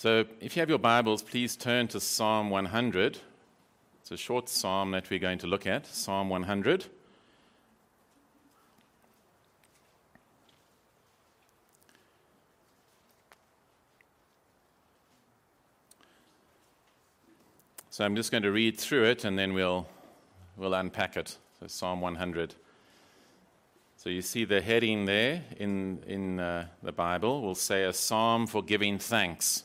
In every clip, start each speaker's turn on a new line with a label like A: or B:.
A: So, if you have your Bibles, please turn to Psalm 100. It's a short psalm that we're going to look at, Psalm 100. So, I'm just going to read through it and then we'll, we'll unpack it. So, Psalm 100. So, you see the heading there in, in uh, the Bible will say a psalm for giving thanks.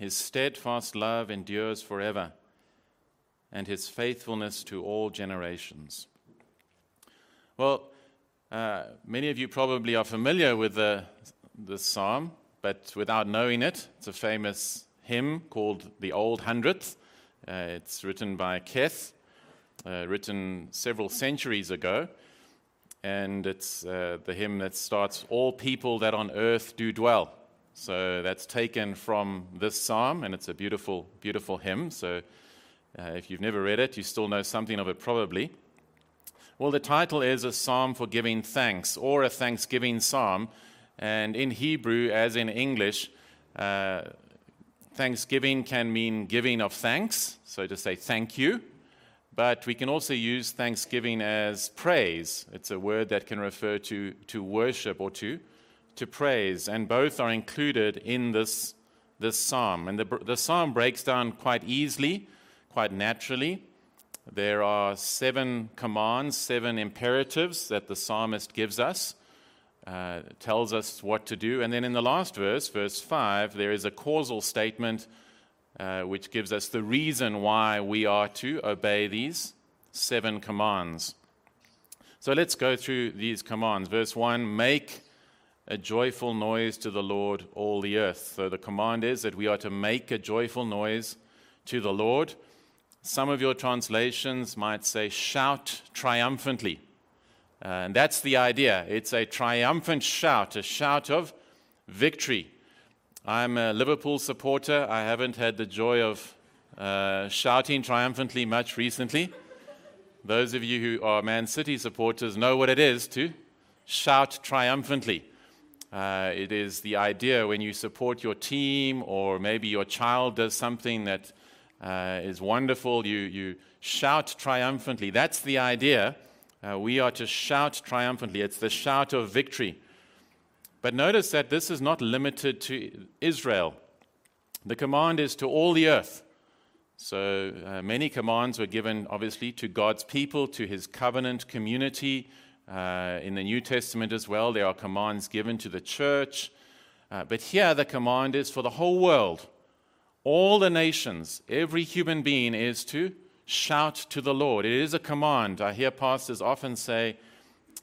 A: his steadfast love endures forever, and his faithfulness to all generations. Well, uh, many of you probably are familiar with the, the psalm, but without knowing it, it's a famous hymn called the Old Hundredth. Uh, it's written by Kethe, uh, written several centuries ago. And it's uh, the hymn that starts, All people that on earth do dwell. So that's taken from this psalm, and it's a beautiful, beautiful hymn. So uh, if you've never read it, you still know something of it probably. Well, the title is A Psalm for Giving Thanks, or a Thanksgiving Psalm. And in Hebrew, as in English, uh, thanksgiving can mean giving of thanks, so to say thank you. But we can also use thanksgiving as praise. It's a word that can refer to, to worship or to to praise, and both are included in this, this psalm. And the, the psalm breaks down quite easily, quite naturally. There are seven commands, seven imperatives that the psalmist gives us, uh, tells us what to do. And then in the last verse, verse 5, there is a causal statement uh, which gives us the reason why we are to obey these seven commands. So let's go through these commands. Verse 1 Make a joyful noise to the Lord, all the earth. So the command is that we are to make a joyful noise to the Lord. Some of your translations might say, shout triumphantly. Uh, and that's the idea. It's a triumphant shout, a shout of victory. I'm a Liverpool supporter. I haven't had the joy of uh, shouting triumphantly much recently. Those of you who are Man City supporters know what it is to shout triumphantly. Uh, it is the idea when you support your team or maybe your child does something that uh, is wonderful, you, you shout triumphantly. That's the idea. Uh, we are to shout triumphantly. It's the shout of victory. But notice that this is not limited to Israel. The command is to all the earth. So uh, many commands were given, obviously, to God's people, to his covenant community, uh, in the New Testament as well, there are commands given to the church. Uh, but here, the command is for the whole world. All the nations, every human being is to shout to the Lord. It is a command. I hear pastors often say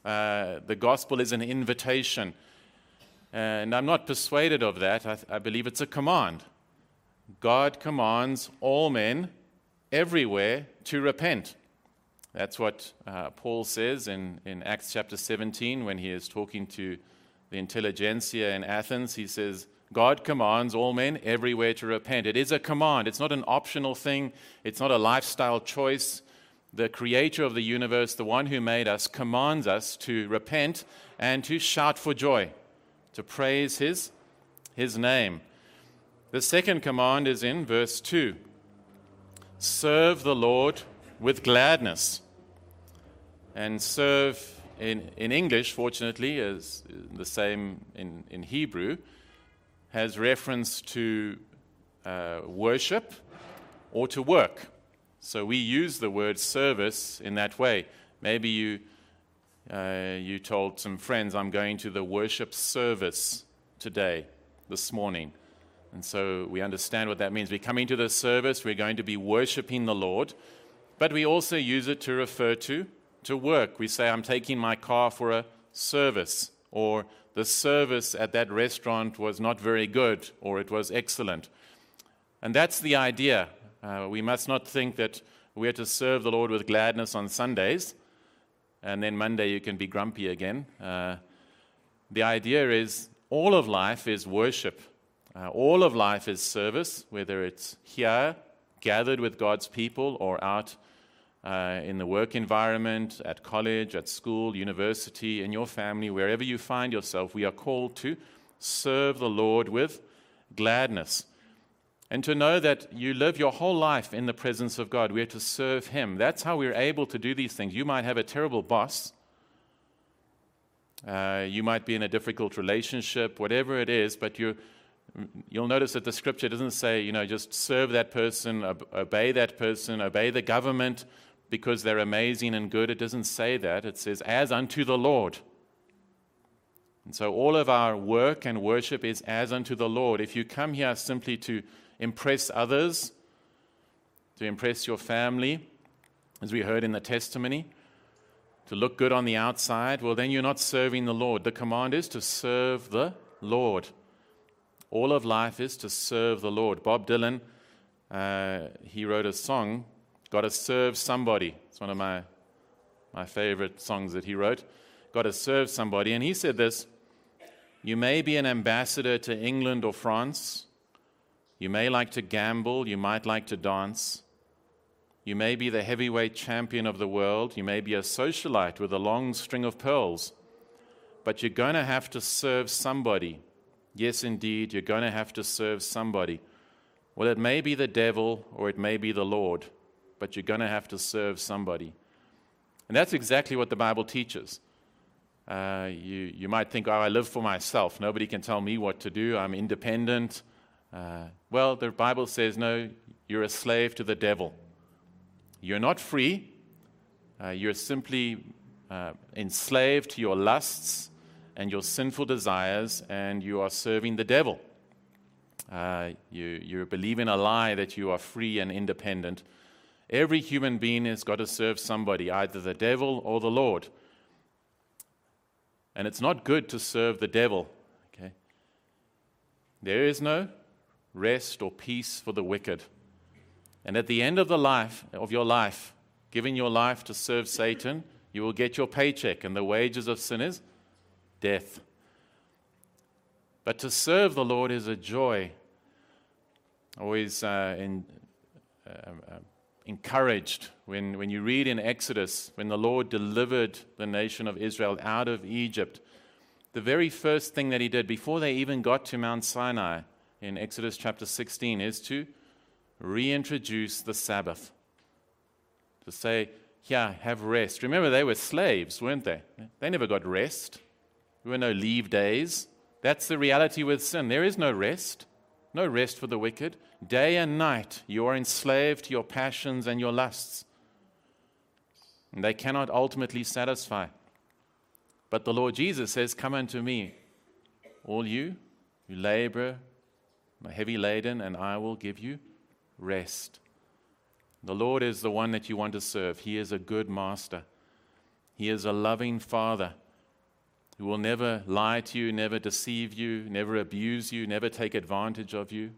A: uh, the gospel is an invitation. And I'm not persuaded of that. I, I believe it's a command. God commands all men everywhere to repent. That's what uh, Paul says in, in Acts chapter 17 when he is talking to the intelligentsia in Athens. He says, God commands all men everywhere to repent. It is a command, it's not an optional thing, it's not a lifestyle choice. The creator of the universe, the one who made us, commands us to repent and to shout for joy, to praise his, his name. The second command is in verse 2 Serve the Lord with gladness. And serve in, in English, fortunately, as the same in, in Hebrew, has reference to uh, worship or to work. So we use the word service in that way. Maybe you, uh, you told some friends, I'm going to the worship service today, this morning. And so we understand what that means. We're coming to the service, we're going to be worshiping the Lord. But we also use it to refer to, to work. We say, I'm taking my car for a service or the service at that restaurant was not very good, or it was excellent. And that's the idea. Uh, we must not think that we are to serve the Lord with gladness on Sundays, and then Monday you can be grumpy again. Uh, the idea is all of life is worship. Uh, all of life is service, whether it's here, gathered with God's people, or out uh, in the work environment, at college, at school, university, in your family, wherever you find yourself. We are called to serve the Lord with gladness. And to know that you live your whole life in the presence of God. We are to serve Him. That's how we're able to do these things. You might have a terrible boss. Uh, you might be in a difficult relationship, whatever it is, but you you'll notice that the scripture doesn't say, you know, just serve that person, obey that person, obey the government because they're amazing and good. It doesn't say that. It says, as unto the Lord. And so all of our work and worship is as unto the Lord. If you come here simply to impress others, to impress your family, as we heard in the testimony, to look good on the outside, well, then you're not serving the Lord. The command is to serve the Lord. All of life is to serve the Lord. Bob Dylan, uh, he wrote a song, Got to Serve Somebody. It's one of my, my favorite songs that he wrote. Got to serve somebody. And he said this You may be an ambassador to England or France, you may like to gamble, you might like to dance. You may be the heavyweight champion of the world. You may be a socialite with a long string of pearls. But you're going to have to serve somebody. Yes, indeed, you're going to have to serve somebody. Well, it may be the devil or it may be the Lord, but you're going to have to serve somebody. And that's exactly what the Bible teaches. Uh, you, you might think, oh, I live for myself. Nobody can tell me what to do. I'm independent. Uh, well, the Bible says, no, you're a slave to the devil. You're not free. Uh, you're simply uh, enslaved to your lusts and your sinful desires, and you are serving the devil. Uh, you, you believe in a lie that you are free and independent. Every human being has got to serve somebody, either the devil or the Lord. And it's not good to serve the devil. Okay? There is no rest or peace for the wicked. And at the end of the life of your life, giving your life to serve Satan, you will get your paycheck, and the wages of sin is death. But to serve the Lord is a joy. Always uh, in, uh, uh, encouraged when, when you read in Exodus, when the Lord delivered the nation of Israel out of Egypt, the very first thing that he did before they even got to Mount Sinai in Exodus chapter 16 is to reintroduce the Sabbath. To say, yeah, have rest. Remember, they were slaves, weren't they? They never got rest. There were no leave days. That's the reality with sin. There is no rest, no rest for the wicked. Day and night, you are enslaved to your passions and your lusts. And they cannot ultimately satisfy. But the Lord Jesus says, Come unto me, all you who labor, are heavy laden, and I will give you rest. The Lord is the one that you want to serve. He is a good master, He is a loving Father who will never lie to you, never deceive you, never abuse you, never take advantage of you,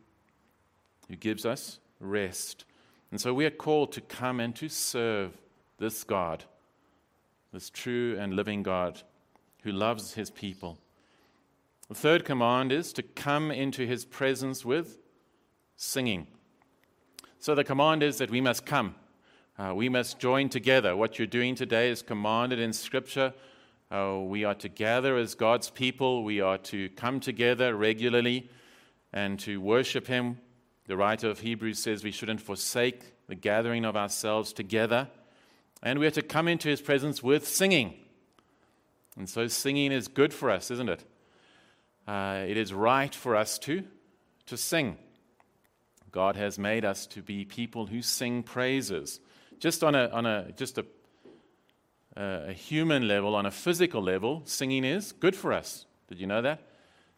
A: who gives us rest. And so we are called to come and to serve this God, this true and living God who loves his people. The third command is to come into his presence with singing. So the command is that we must come. Uh, we must join together. What you're doing today is commanded in Scripture. Uh, we are to gather as God's people. We are to come together regularly and to worship Him. The writer of Hebrews says we shouldn't forsake the gathering of ourselves together. And we are to come into His presence with singing. And so singing is good for us, isn't it? Uh, it is right for us to, to sing. God has made us to be people who sing praises. Just on a, on a, just a, a human level, on a physical level, singing is good for us. Did you know that?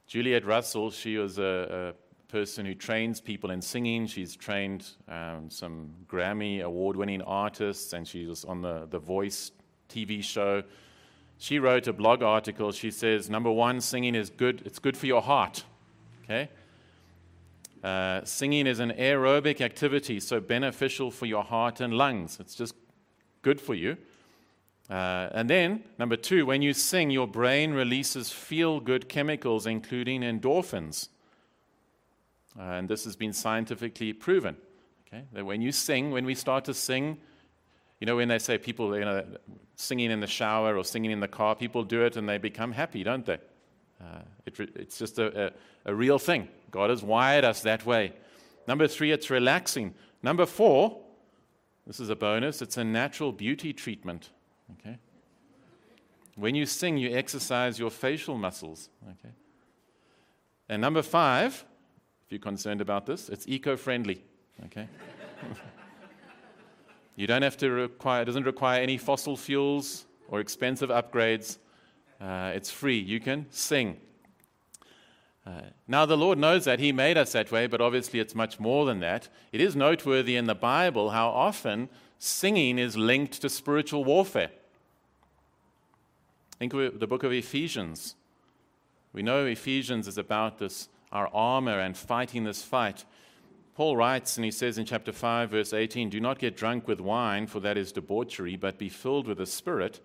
A: Juliet Russell, she was a, a person who trains people in singing. She's trained um, some Grammy award winning artists, and she was on the, the Voice TV show. she wrote a blog article. She says, number one, singing is good. It's good for your heart. Okay? Uh, singing is an aerobic activity, so beneficial for your heart and lungs. It's just good for you. Uh, and then, number two, when you sing, your brain releases feel good chemicals, including endorphins. Uh, and this has been scientifically proven. Okay? That when you sing, when we start to sing, you know, when they say people, you know, singing in the shower or singing in the car, people do it and they become happy, don't they? Uh, it, it's just a, a, a real thing. God has wired us that way. Number three, it's relaxing. Number four, this is a bonus, it's a natural beauty treatment. Okay? When you sing, you exercise your facial muscles. Okay? And number five, you're concerned about this, it's eco friendly. Okay? You don't have to require, it doesn't require any fossil fuels or expensive upgrades. Uh, it's free. You can sing. Uh, now, the Lord knows that. He made us that way, but obviously it's much more than that. It is noteworthy in the Bible how often singing is linked to spiritual warfare. Think of the book of Ephesians. We know Ephesians is about this, our armor and fighting this fight. Paul writes, and he says in chapter 5, verse 18 Do not get drunk with wine, for that is debauchery, but be filled with the Spirit,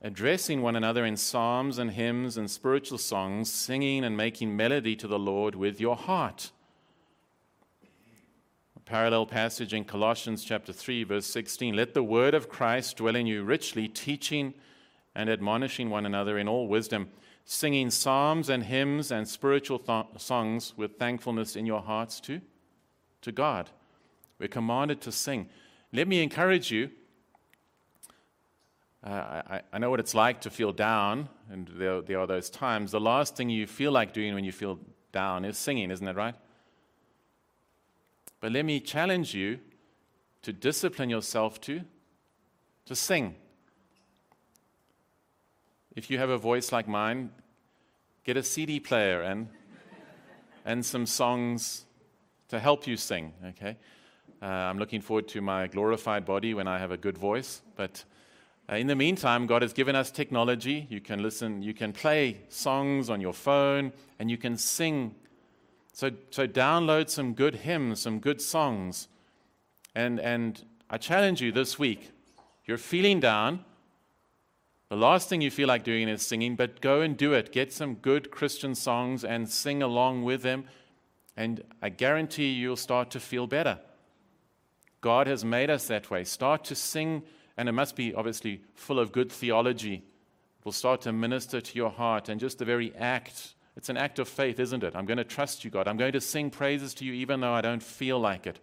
A: addressing one another in psalms and hymns and spiritual songs, singing and making melody to the Lord with your heart. A parallel passage in Colossians chapter 3, verse 16 Let the word of Christ dwell in you richly, teaching and admonishing one another in all wisdom, singing psalms and hymns and spiritual th- songs with thankfulness in your hearts too to God. We're commanded to sing. Let me encourage you. Uh, I, I, know what it's like to feel down, and there, there are those times. The last thing you feel like doing when you feel down is singing, isn't that right? But let me challenge you to discipline yourself to, to sing. If you have a voice like mine, get a CD player and, and some songs to help you sing, okay? Uh, I'm looking forward to my glorified body when I have a good voice. But uh, in the meantime, God has given us technology. You can listen, you can play songs on your phone, and you can sing. So, so download some good hymns, some good songs. And, and I challenge you this week you're feeling down. The last thing you feel like doing is singing, but go and do it. Get some good Christian songs and sing along with them and I guarantee you'll start to feel better. God has made us that way. Start to sing, and it must be obviously full of good theology. It will start to minister to your heart, and just the very act. It's an act of faith, isn't it? I'm going to trust you, God. I'm going to sing praises to you even though I don't feel like it.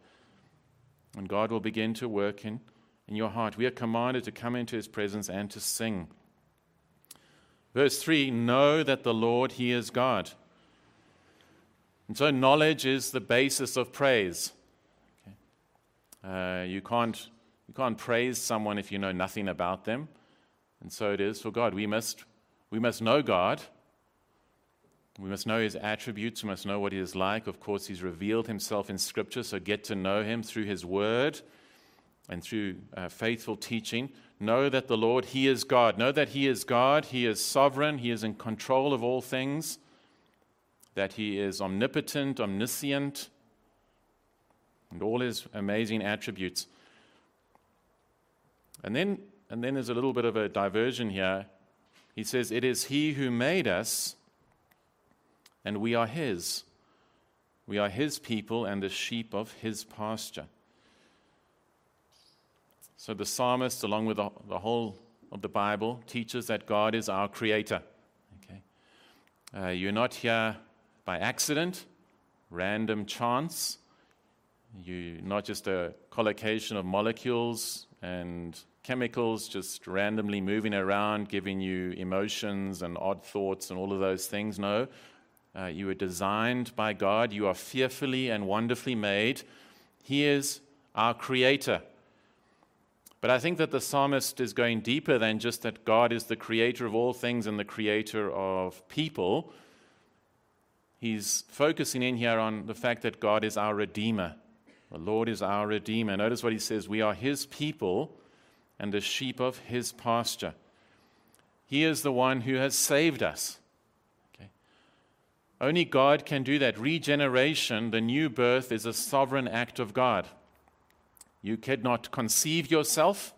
A: And God will begin to work in, in your heart. We are commanded to come into his presence and to sing. Verse 3 Know that the Lord, he is God. And so, knowledge is the basis of praise. Okay? Uh, you, can't, you can't praise someone if you know nothing about them. And so it is for God. We must, we must know God. We must know his attributes. We must know what he is like. Of course, he's revealed himself in Scripture, so get to know him through his word and through uh, faithful teaching. Know that the Lord, he is God. Know that he is God. He is sovereign. He is in control of all things that he is omnipotent, omniscient, and all his amazing attributes. And then, and then there's a little bit of a diversion here. He says, It is he who made us, and we are his. We are his people and the sheep of his pasture. So the psalmist, along with the, the whole of the Bible, teaches that God is our creator. Okay? Uh, you're not here by accident, random chance. You're not just a collocation of molecules and chemicals just randomly moving around, giving you emotions and odd thoughts and all of those things. No. Uh, you were designed by God. You are fearfully and wonderfully made. He is our creator. But I think that the psalmist is going deeper than just that God is the creator of all things and the creator of people he's focusing in here on the fact that God is our Redeemer. The Lord is our Redeemer. Notice what he says We are his people and the sheep of his pasture. He is the one who has saved us. Okay? Only God can do that. Regeneration, the new birth, is a sovereign act of God. You cannot conceive yourself.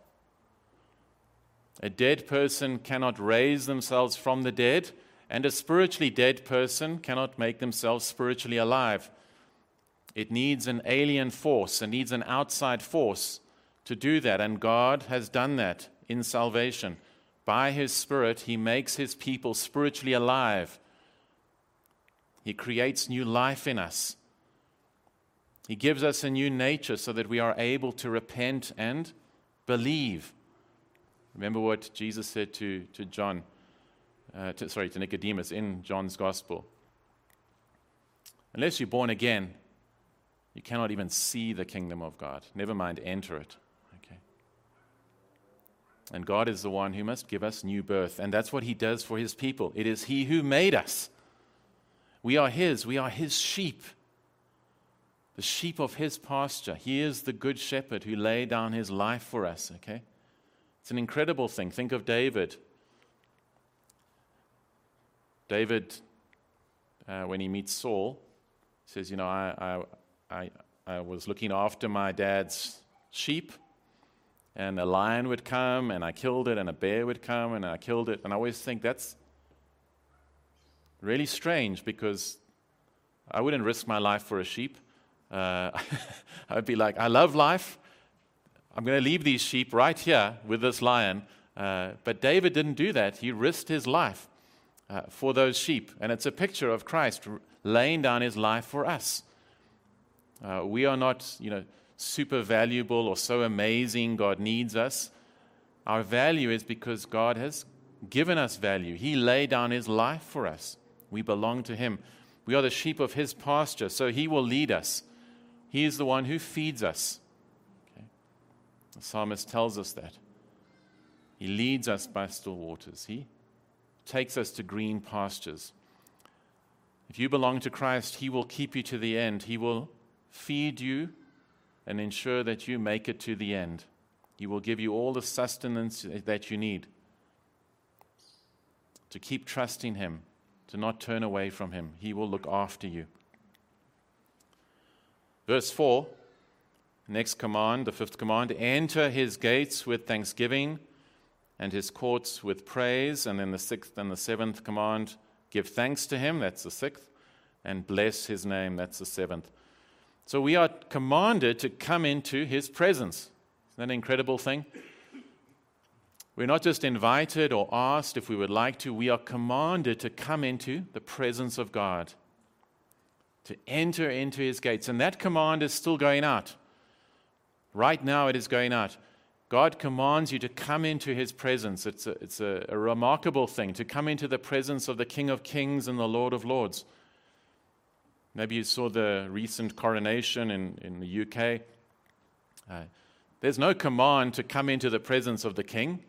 A: A dead person cannot raise themselves from the dead, and a spiritually dead person cannot make themselves spiritually alive. It needs an alien force, it needs an outside force to do that, and God has done that in salvation. By His Spirit, He makes His people spiritually alive. He creates new life in us. He gives us a new nature so that we are able to repent and believe. Remember what Jesus said to, to John, uh, to, sorry, to Nicodemus in John's Gospel. Unless you're born again, you cannot even see the kingdom of God. Never mind enter it. Okay. And God is the one who must give us new birth, and that's what He does for His people. It is He who made us. We are His, we are His sheep, the sheep of His pasture. He is the good shepherd who laid down His life for us, okay? It's an incredible thing. Think of David. David, uh, when he meets Saul, says, You know, I, I, I, I was looking after my dad's sheep, and a lion would come, and I killed it, and a bear would come, and I killed it. And I always think that's really strange because I wouldn't risk my life for a sheep. Uh, I'd be like, I love life. I'm going to leave these sheep right here with this lion. Uh, but David didn't do that. He risked his life uh, for those sheep. And it's a picture of Christ laying down his life for us. Uh, we are not, you know, super valuable or so amazing. God needs us. Our value is because God has given us value. He laid down his life for us. We belong to him. We are the sheep of his pasture, so he will lead us. He is the one who feeds us. The psalmist tells us that. He leads us by still waters. He takes us to green pastures. If you belong to Christ, He will keep you to the end. He will feed you and ensure that you make it to the end. He will give you all the sustenance that you need to keep trusting Him, to not turn away from Him. He will look after you. Verse 4 Next command, the fifth command enter his gates with thanksgiving and his courts with praise. And then the sixth and the seventh command give thanks to him, that's the sixth, and bless his name, that's the seventh. So we are commanded to come into his presence. Isn't that an incredible thing? We're not just invited or asked if we would like to, we are commanded to come into the presence of God, to enter into his gates. And that command is still going out. Right now, it is going out. God commands you to come into his presence. It's, a, it's a, a, remarkable thing to come into the presence of the King of Kings and the Lord of Lords. Maybe you saw the recent coronation in, in the UK. Uh, there's no command to come into the presence of the King.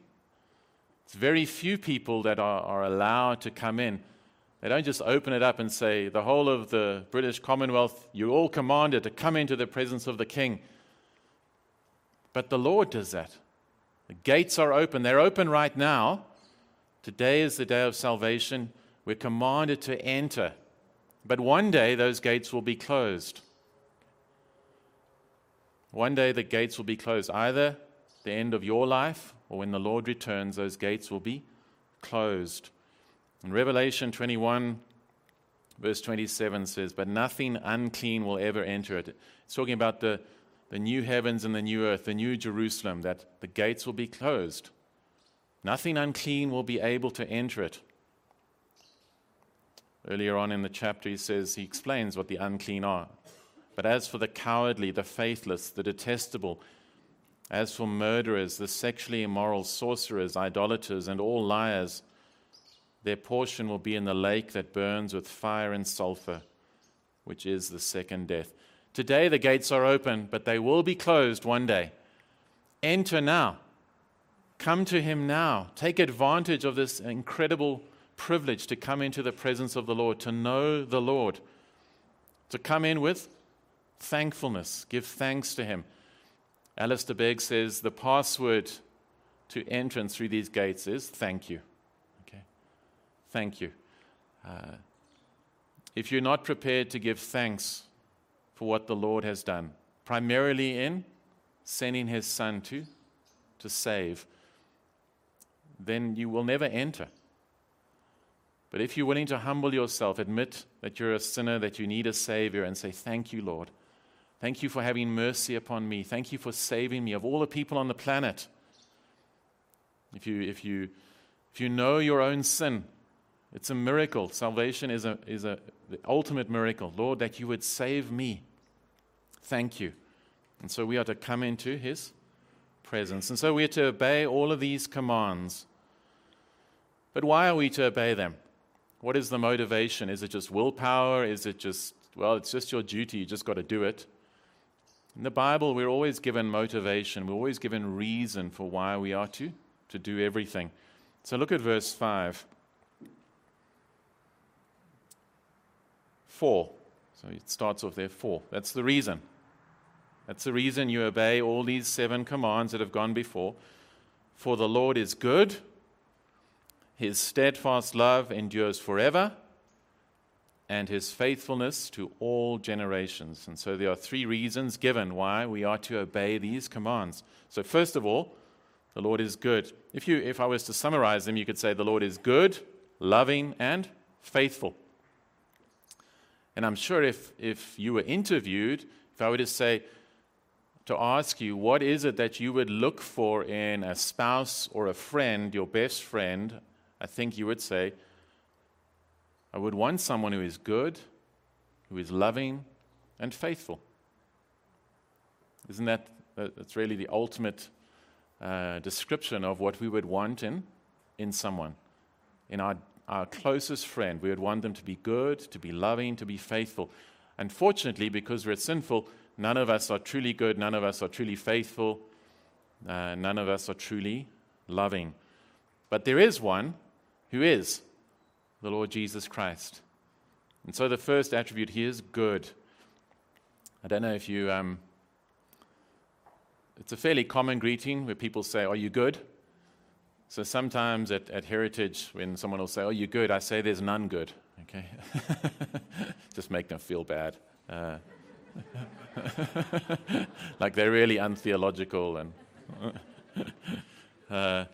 A: It's very few people that are, are allowed to come in. They don't just open it up and say, the whole of the British Commonwealth, you're all commanded to come into the presence of the King. But the Lord does that. The gates are open. They're open right now. Today is the day of salvation. We're commanded to enter. But one day those gates will be closed. One day the gates will be closed. Either the end of your life or when the Lord returns, those gates will be closed. Revelation 21, verse 27 says, But nothing unclean will ever enter it. It's talking about the the new heavens and the new earth, the new Jerusalem, that the gates will be closed. Nothing unclean will be able to enter it. Earlier on in the chapter, he says, he explains what the unclean are. But as for the cowardly, the faithless, the detestable, as for murderers, the sexually immoral, sorcerers, idolaters, and all liars, their portion will be in the lake that burns with fire and sulfur, which is the second death. Today the gates are open, but they will be closed one day. Enter now. Come to Him now. Take advantage of this incredible privilege to come into the presence of the Lord, to know the Lord, to come in with thankfulness, give thanks to Him. Alistair Begg says the password to entrance through these gates is thank you. Thank you. Uh, if you're not prepared to give thanks for what the Lord has done, primarily in sending his son to, to save, then you will never enter. But if you're willing to humble yourself, admit that you're a sinner, that you need a Savior, and say, Thank you, Lord. Thank you for having mercy upon me. Thank you for saving me of all the people on the planet. If you, if you, if you know your own sin, it's a miracle. Salvation is, a, is a, the ultimate miracle. Lord, that you would save me. Thank you. And so we are to come into his presence. And so we are to obey all of these commands. But why are we to obey them? What is the motivation? Is it just willpower? Is it just, well, it's just your duty, you just got to do it? In the Bible, we're always given motivation, we're always given reason for why we are to, to do everything. So look at verse 5. 4. So it starts off there, 4. That's the reason. That's the reason you obey all these seven commands that have gone before. For the Lord is good, his steadfast love endures forever, and his faithfulness to all generations. And so there are three reasons given why we are to obey these commands. So, first of all, the Lord is good. If, you, if I was to summarize them, you could say the Lord is good, loving, and faithful. And I'm sure if, if you were interviewed, if I were to say, to ask you, what is it that you would look for in a spouse or a friend, your best friend? I think you would say, I would want someone who is good, who is loving, and faithful. Isn't that that's really the ultimate uh, description of what we would want in, in someone? In our, our closest friend, we would want them to be good, to be loving, to be faithful. Unfortunately, because we're sinful, None of us are truly good. None of us are truly faithful. Uh, none of us are truly loving. But there is one who is the Lord Jesus Christ. And so the first attribute here is good. I don't know if you. Um, it's a fairly common greeting where people say, Are you good? So sometimes at, at Heritage, when someone will say, Oh, you're good? I say, There's none good. Okay? Just make them feel bad. Uh, like they're really untheological and. uh,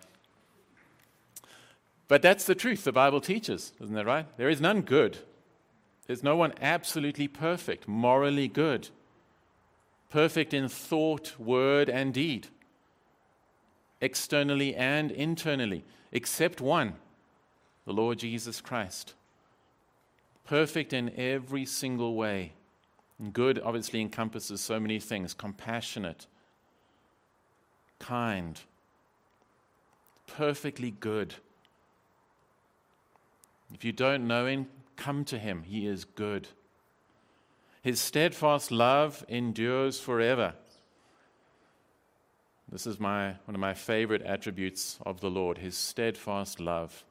A: but that's the truth the Bible teaches, isn't that right? There is none good. There's no one absolutely perfect, morally good, perfect in thought, word, and deed, externally and internally, except one, the Lord Jesus Christ. Perfect in every single way good obviously encompasses so many things compassionate, kind, perfectly good. If you don't know Him, come to Him. He is good. His steadfast love endures forever. This is my, one of my favorite attributes of the Lord his steadfast love,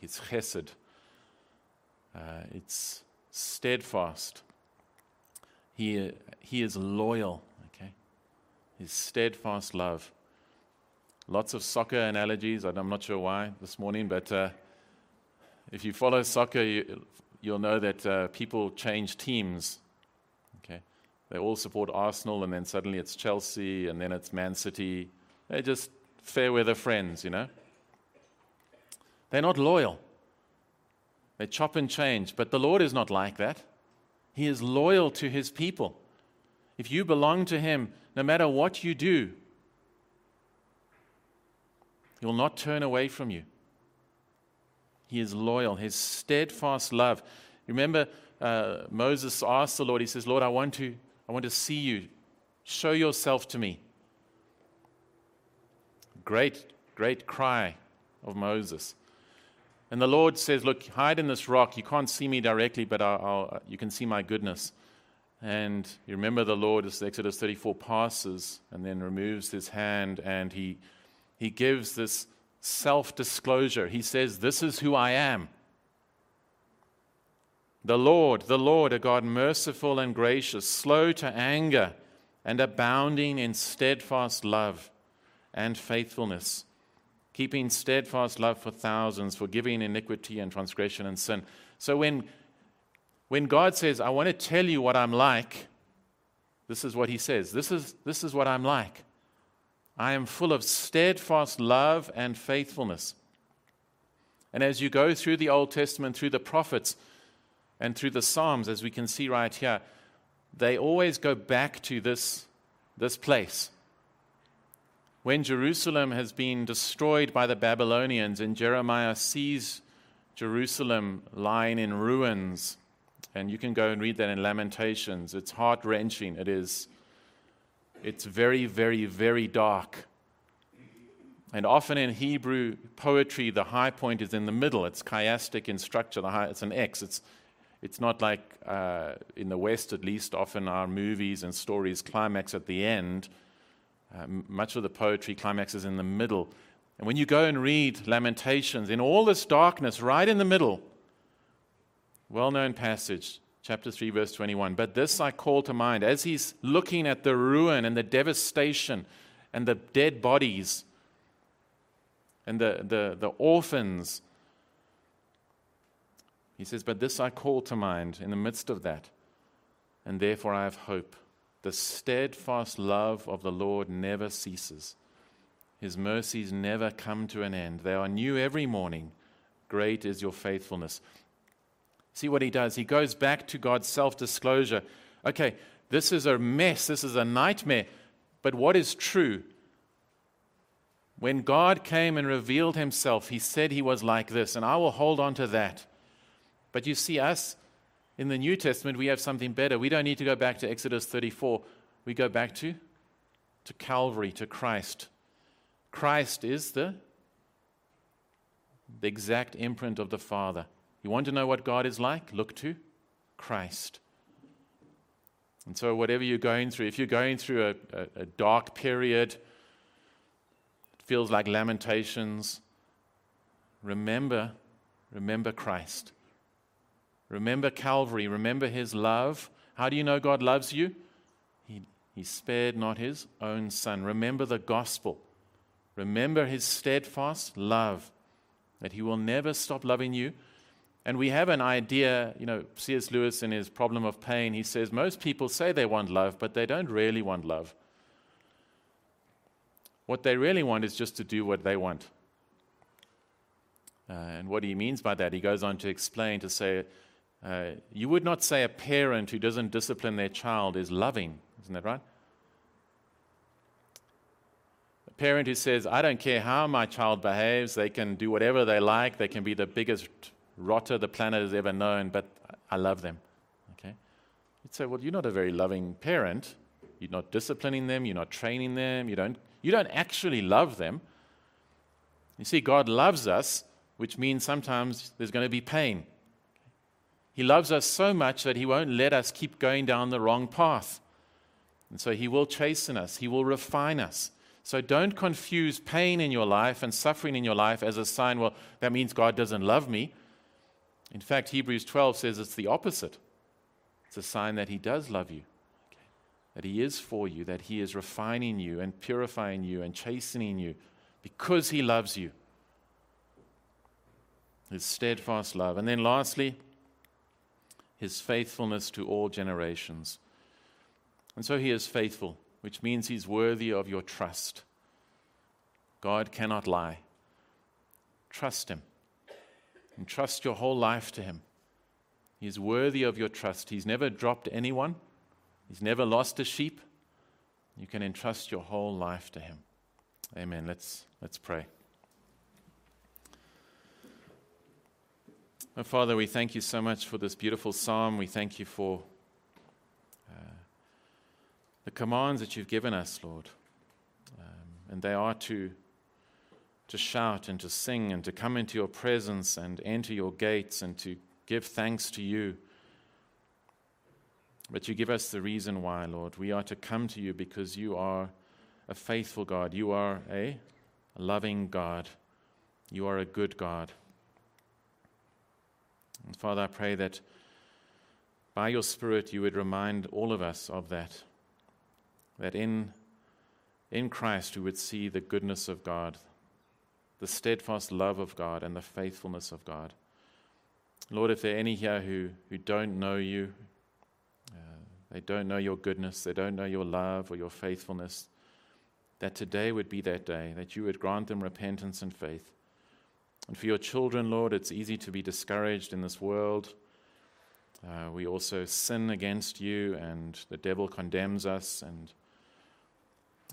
A: his chesed. Uh, it's steadfast. He, he is loyal, okay? His steadfast love. Lots of soccer analogies. I'm not sure why this morning, but uh, if you follow soccer, you, will know that uh, people change teams. They all support Arsenal, and then suddenly it's Chelsea, and then it's Man City. They're just fair weather friends, you know. They're not loyal. They chop and change, but the Lord is not like that. He is loyal to his people. If you belong to him, no matter what you do, he will not turn away from you. He is loyal, his steadfast love. Remember, uh, Moses asked the Lord, he says, Lord, I want, to, I want to see you. Show yourself to me. Great, great cry of Moses. And the Lord says, Look, hide in this rock. You can't see me directly, but I'll, I'll, you can see my goodness. And you remember the Lord, as Exodus 34 passes and then removes his hand and he, he gives this self disclosure. He says, This is who I am. The Lord, the Lord, a God merciful and gracious, slow to anger, and abounding in steadfast love and faithfulness keeping steadfast love for thousands, forgiving iniquity and transgression and sin. So when, when God says, I want to tell you what I'm like, this is what he says. This is, this is what I'm like. I am full of steadfast love and faithfulness. And as you go through the Old Testament, through the prophets, and through the Psalms, as we can see right here, they always go back to this, this place. When Jerusalem has been destroyed by the Babylonians and Jeremiah sees Jerusalem lying in ruins, and you can go and read that in Lamentations, it's heart wrenching. It is. It's very, very, very dark. And often in Hebrew poetry, the high point is in the middle. It's chiastic in structure. High, it's an X. It's, it's not like uh, in the West, at least, often our movies and stories climax at the end. Uh, much of the poetry climaxes in the middle. And when you go and read Lamentations, in all this darkness, right in the middle, well known passage, chapter 3, verse 21. But this I call to mind as he's looking at the ruin and the devastation and the dead bodies and the, the, the orphans. He says, But this I call to mind in the midst of that, and therefore I have hope. The steadfast love of the Lord never ceases. His mercies never come to an end. They are new every morning. Great is your faithfulness. See what he does? He goes back to God's self disclosure. Okay, this is a mess. This is a nightmare. But what is true? When God came and revealed himself, he said he was like this, and I will hold on to that. But you see, us in the New Testament, we have something better. We don't need to go back to Exodus 34. We go back to, to Calvary, to Christ. Christ is the, the exact imprint of the Father. You want to know what God is like? Look to Christ. And so, whatever you're going through, if you're going through a, a, a dark period, it feels like lamentations, remember, remember Christ. Remember Calvary. Remember his love. How do you know God loves you? He, he spared not his own son. Remember the gospel. Remember his steadfast love, that he will never stop loving you. And we have an idea, you know, C.S. Lewis in his Problem of Pain, he says most people say they want love, but they don't really want love. What they really want is just to do what they want. Uh, and what he means by that, he goes on to explain to say, uh, you would not say a parent who doesn't discipline their child is loving, isn't that right? A parent who says, I don't care how my child behaves, they can do whatever they like, they can be the biggest rotter the planet has ever known, but I love them. Okay? You'd say, well, you're not a very loving parent. You're not disciplining them, you're not training them, you don't you don't actually love them. You see, God loves us, which means sometimes there's going to be pain. He loves us so much that He won't let us keep going down the wrong path. And so He will chasten us, He will refine us. So don't confuse pain in your life and suffering in your life as a sign, well, that means God doesn't love me. In fact, Hebrews 12 says it's the opposite. It's a sign that He does love you that He is for you, that He is refining you and purifying you and chastening you because He loves you. His steadfast love. And then lastly, His faithfulness to all generations. And so He is faithful, which means He's worthy of your trust. God cannot lie. Trust Him and trust your whole life to Him. He is worthy of your trust. He's never dropped anyone. He's never lost a sheep. You can entrust your whole life to him. Amen. Let's, let's pray. Oh, Father, we thank you so much for this beautiful psalm. We thank you for uh, the commands that you've given us, Lord. Um, and they are to, to shout and to sing and to come into your presence and enter your gates and to give thanks to you. But you give us the reason why, Lord. We are to come to you because you are a faithful God. You are a loving God. You are a good God. And Father, I pray that by your Spirit you would remind all of us of that. That in, in Christ we would see the goodness of God, the steadfast love of God and the faithfulness of God. Lord, if there are any here who, who don't know you, uh, they don't know your goodness, they don't know your love or your faithfulness, that today would be that day, that you would grant them repentance and faith. And for your children, Lord, it's easy to be discouraged in this world. Uh, we also sin against you, and the devil condemns us, and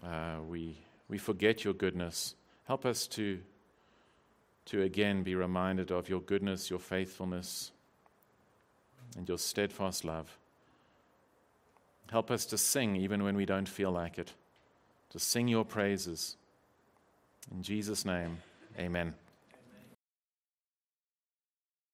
A: uh, we, we forget your goodness. Help us to to again be reminded of your goodness, your faithfulness, and your steadfast love. Help us to sing even when we don't feel like it, to sing your praises. In Jesus' name, amen.